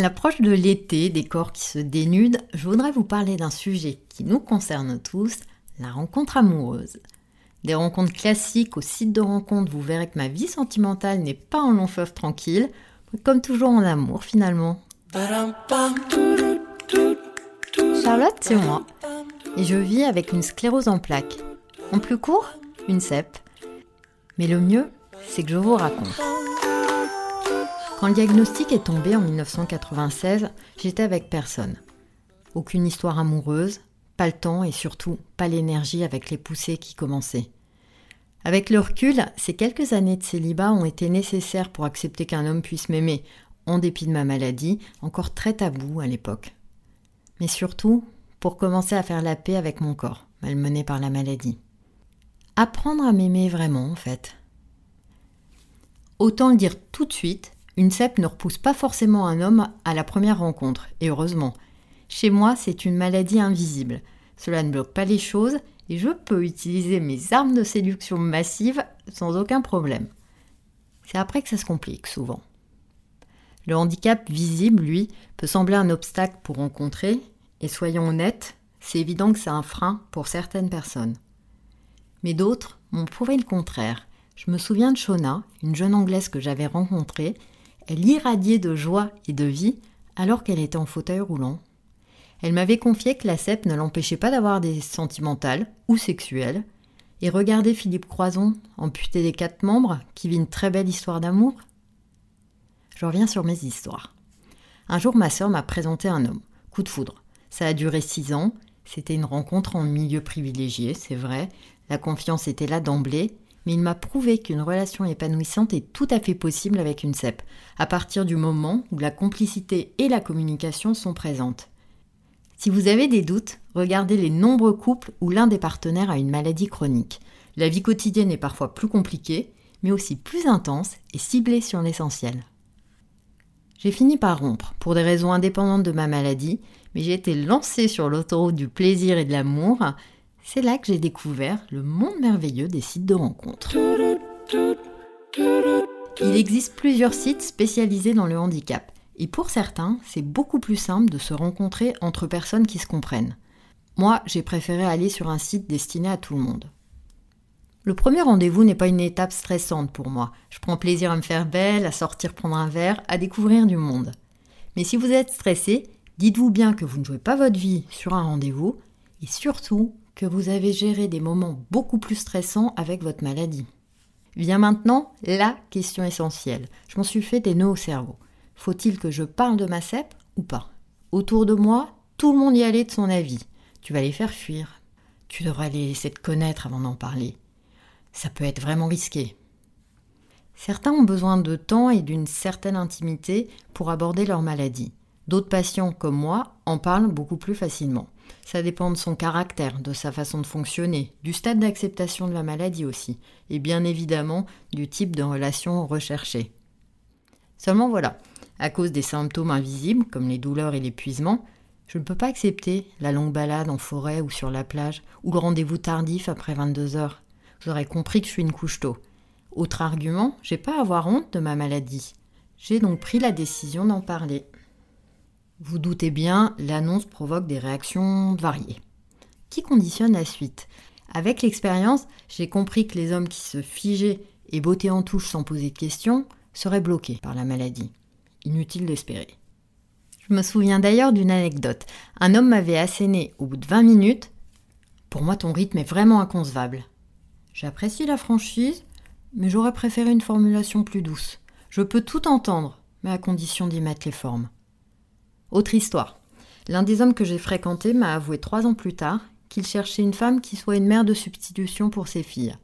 L'approche de l'été, des corps qui se dénudent, je voudrais vous parler d'un sujet qui nous concerne tous, la rencontre amoureuse. Des rencontres classiques au site de rencontre, vous verrez que ma vie sentimentale n'est pas en long fleuve tranquille, comme toujours en amour finalement. Charlotte, c'est moi. Et je vis avec une sclérose en plaques. En plus court, une CEP. Mais le mieux, c'est que je vous raconte. Quand le diagnostic est tombé en 1996, j'étais avec personne. Aucune histoire amoureuse, pas le temps et surtout pas l'énergie avec les poussées qui commençaient. Avec le recul, ces quelques années de célibat ont été nécessaires pour accepter qu'un homme puisse m'aimer, en dépit de ma maladie, encore très tabou à l'époque. Mais surtout, pour commencer à faire la paix avec mon corps, malmené par la maladie. Apprendre à m'aimer vraiment, en fait. Autant le dire tout de suite, une CEP ne repousse pas forcément un homme à la première rencontre, et heureusement. Chez moi, c'est une maladie invisible. Cela ne bloque pas les choses et je peux utiliser mes armes de séduction massive sans aucun problème. C'est après que ça se complique souvent. Le handicap visible, lui, peut sembler un obstacle pour rencontrer, et soyons honnêtes, c'est évident que c'est un frein pour certaines personnes. Mais d'autres m'ont prouvé le contraire. Je me souviens de Shona, une jeune Anglaise que j'avais rencontrée, elle irradiait de joie et de vie alors qu'elle était en fauteuil roulant. Elle m'avait confié que la CEP ne l'empêchait pas d'avoir des sentimentales ou sexuelles. Et regardez Philippe Croison, amputé des quatre membres, qui vit une très belle histoire d'amour. Je reviens sur mes histoires. Un jour, ma sœur m'a présenté un homme. Coup de foudre. Ça a duré six ans. C'était une rencontre en milieu privilégié, c'est vrai. La confiance était là d'emblée mais il m'a prouvé qu'une relation épanouissante est tout à fait possible avec une CEP, à partir du moment où la complicité et la communication sont présentes. Si vous avez des doutes, regardez les nombreux couples où l'un des partenaires a une maladie chronique. La vie quotidienne est parfois plus compliquée, mais aussi plus intense et ciblée sur l'essentiel. J'ai fini par rompre, pour des raisons indépendantes de ma maladie, mais j'ai été lancée sur l'autoroute du plaisir et de l'amour, c'est là que j'ai découvert le monde merveilleux des sites de rencontres. Il existe plusieurs sites spécialisés dans le handicap. Et pour certains, c'est beaucoup plus simple de se rencontrer entre personnes qui se comprennent. Moi, j'ai préféré aller sur un site destiné à tout le monde. Le premier rendez-vous n'est pas une étape stressante pour moi. Je prends plaisir à me faire belle, à sortir prendre un verre, à découvrir du monde. Mais si vous êtes stressé, dites-vous bien que vous ne jouez pas votre vie sur un rendez-vous et surtout que vous avez géré des moments beaucoup plus stressants avec votre maladie. Vient maintenant la question essentielle. Je m'en suis fait des nœuds au cerveau. Faut-il que je parle de ma CEP ou pas? Autour de moi, tout le monde y allait de son avis. Tu vas les faire fuir. Tu devrais les laisser te connaître avant d'en parler. Ça peut être vraiment risqué. Certains ont besoin de temps et d'une certaine intimité pour aborder leur maladie. D'autres patients, comme moi, en parlent beaucoup plus facilement. Ça dépend de son caractère, de sa façon de fonctionner, du stade d'acceptation de la maladie aussi, et bien évidemment du type de relation recherchée. Seulement voilà, à cause des symptômes invisibles, comme les douleurs et l'épuisement, je ne peux pas accepter la longue balade en forêt ou sur la plage, ou le rendez-vous tardif après 22 heures. Aurez compris que je suis une couche tôt. Autre argument, j'ai pas à avoir honte de ma maladie. J'ai donc pris la décision d'en parler. Vous doutez bien, l'annonce provoque des réactions variées. Qui conditionne la suite Avec l'expérience, j'ai compris que les hommes qui se figeaient et bottaient en touche sans poser de questions seraient bloqués par la maladie. Inutile d'espérer. Je me souviens d'ailleurs d'une anecdote. Un homme m'avait asséné au bout de 20 minutes Pour moi, ton rythme est vraiment inconcevable. J'apprécie la franchise, mais j'aurais préféré une formulation plus douce. Je peux tout entendre, mais à condition d'y mettre les formes. Autre histoire. L'un des hommes que j'ai fréquenté m'a avoué trois ans plus tard qu'il cherchait une femme qui soit une mère de substitution pour ses filles.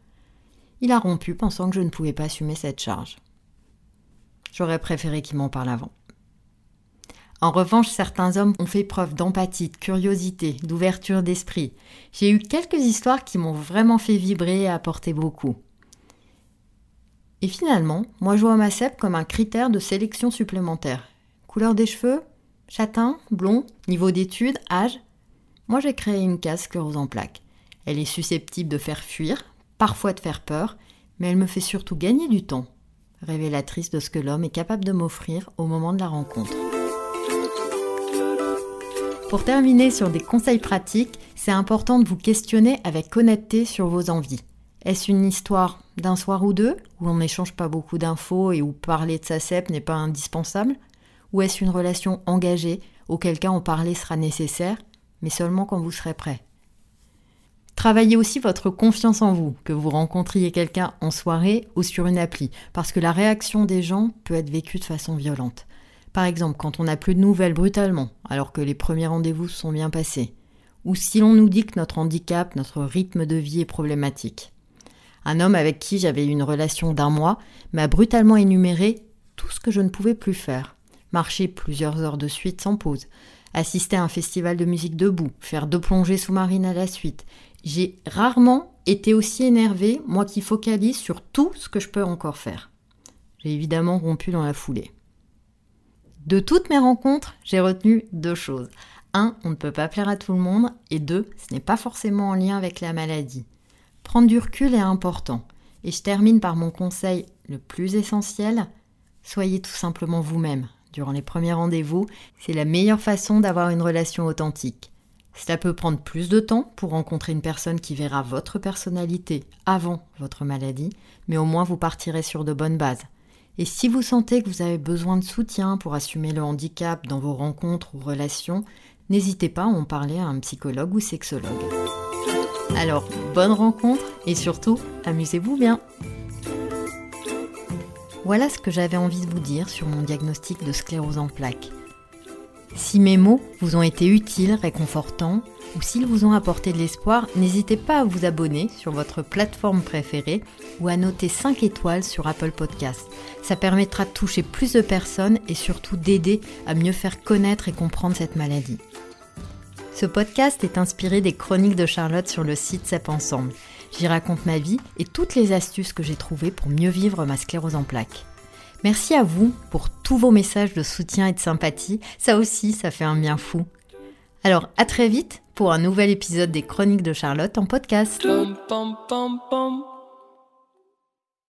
Il a rompu pensant que je ne pouvais pas assumer cette charge. J'aurais préféré qu'il m'en parle avant. En revanche, certains hommes ont fait preuve d'empathie, de curiosité, d'ouverture d'esprit. J'ai eu quelques histoires qui m'ont vraiment fait vibrer et apporter beaucoup. Et finalement, moi je vois ma CEP comme un critère de sélection supplémentaire. Couleur des cheveux Châtain, blond, niveau d'études, âge. Moi j'ai créé une case rose en plaques. Elle est susceptible de faire fuir, parfois de faire peur, mais elle me fait surtout gagner du temps, révélatrice de ce que l'homme est capable de m'offrir au moment de la rencontre. Pour terminer sur des conseils pratiques, c'est important de vous questionner avec honnêteté sur vos envies. Est-ce une histoire d'un soir ou deux, où on n'échange pas beaucoup d'infos et où parler de sa CEP n'est pas indispensable? Ou est-ce une relation engagée, auquel cas en parler sera nécessaire, mais seulement quand vous serez prêt Travaillez aussi votre confiance en vous, que vous rencontriez quelqu'un en soirée ou sur une appli, parce que la réaction des gens peut être vécue de façon violente. Par exemple, quand on n'a plus de nouvelles brutalement, alors que les premiers rendez-vous sont bien passés. Ou si l'on nous dit que notre handicap, notre rythme de vie est problématique. Un homme avec qui j'avais eu une relation d'un mois m'a brutalement énuméré tout ce que je ne pouvais plus faire. Marcher plusieurs heures de suite sans pause, assister à un festival de musique debout, faire deux plongées sous-marines à la suite. J'ai rarement été aussi énervée, moi qui focalise sur tout ce que je peux encore faire. J'ai évidemment rompu dans la foulée. De toutes mes rencontres, j'ai retenu deux choses. Un, on ne peut pas plaire à tout le monde. Et deux, ce n'est pas forcément en lien avec la maladie. Prendre du recul est important. Et je termine par mon conseil le plus essentiel. Soyez tout simplement vous-même. Durant les premiers rendez-vous, c'est la meilleure façon d'avoir une relation authentique. Cela peut prendre plus de temps pour rencontrer une personne qui verra votre personnalité avant votre maladie, mais au moins vous partirez sur de bonnes bases. Et si vous sentez que vous avez besoin de soutien pour assumer le handicap dans vos rencontres ou relations, n'hésitez pas à en parler à un psychologue ou sexologue. Alors, bonne rencontre et surtout, amusez-vous bien. Voilà ce que j'avais envie de vous dire sur mon diagnostic de sclérose en plaques. Si mes mots vous ont été utiles, réconfortants, ou s'ils vous ont apporté de l'espoir, n'hésitez pas à vous abonner sur votre plateforme préférée ou à noter 5 étoiles sur Apple Podcast. Ça permettra de toucher plus de personnes et surtout d'aider à mieux faire connaître et comprendre cette maladie. Ce podcast est inspiré des chroniques de Charlotte sur le site CEP Ensemble. J'y raconte ma vie et toutes les astuces que j'ai trouvées pour mieux vivre ma sclérose en plaques. Merci à vous pour tous vos messages de soutien et de sympathie. Ça aussi, ça fait un bien fou. Alors, à très vite pour un nouvel épisode des Chroniques de Charlotte en podcast.